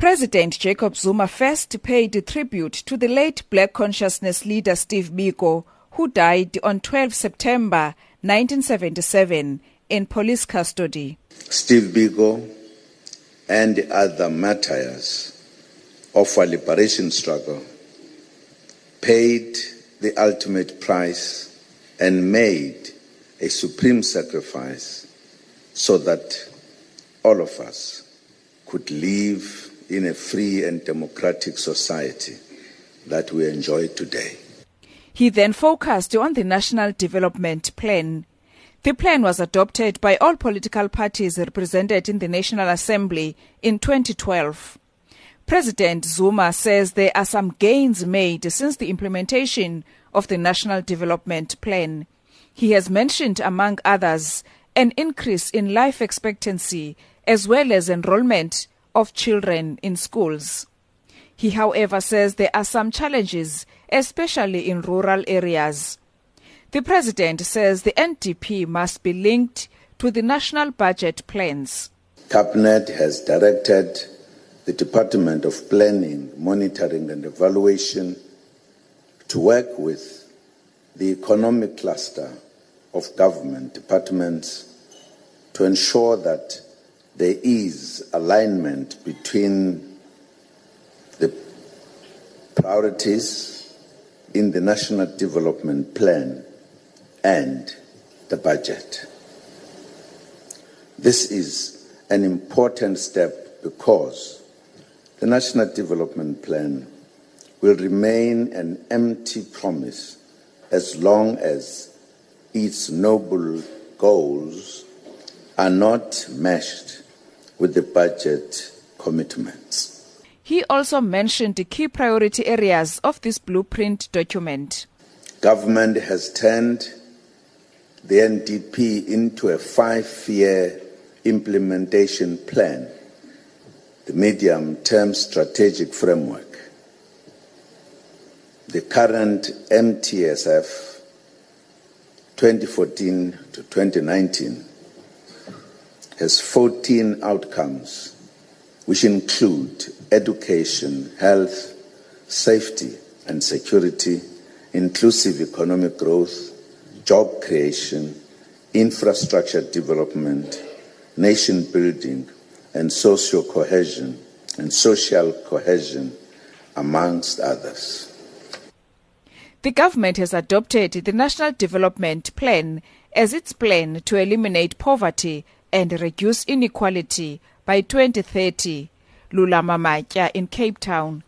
President Jacob Zuma first paid tribute to the late black consciousness leader Steve Biko, who died on 12 September 1977 in police custody. Steve Biko and the other martyrs of our liberation struggle paid the ultimate price and made a supreme sacrifice so that all of us could live in a free and democratic society that we enjoy today. He then focused on the National Development Plan. The plan was adopted by all political parties represented in the National Assembly in 2012. President Zuma says there are some gains made since the implementation of the National Development Plan. He has mentioned, among others, an increase in life expectancy as well as enrollment of children in schools. He, however, says there are some challenges, especially in rural areas. The president says the NDP must be linked to the national budget plans. Cabinet has directed the Department of Planning, Monitoring and Evaluation to work with the economic cluster of government departments to ensure that there is alignment between the priorities in the National Development Plan and the budget. This is an important step because the National Development Plan will remain an empty promise as long as its noble goals are not meshed with the budget commitments. He also mentioned the key priority areas of this blueprint document. Government has turned the NDP into a five year implementation plan the medium term strategic framework. The current MTSF 2014 to 2019 has 14 outcomes, which include education, health, safety and security, inclusive economic growth, job creation, infrastructure development, nation building, and social cohesion and social cohesion amongst others. The government has adopted the National Development Plan as its plan to eliminate poverty and reduce inequality by 2030. Lula Mamatya in Cape Town.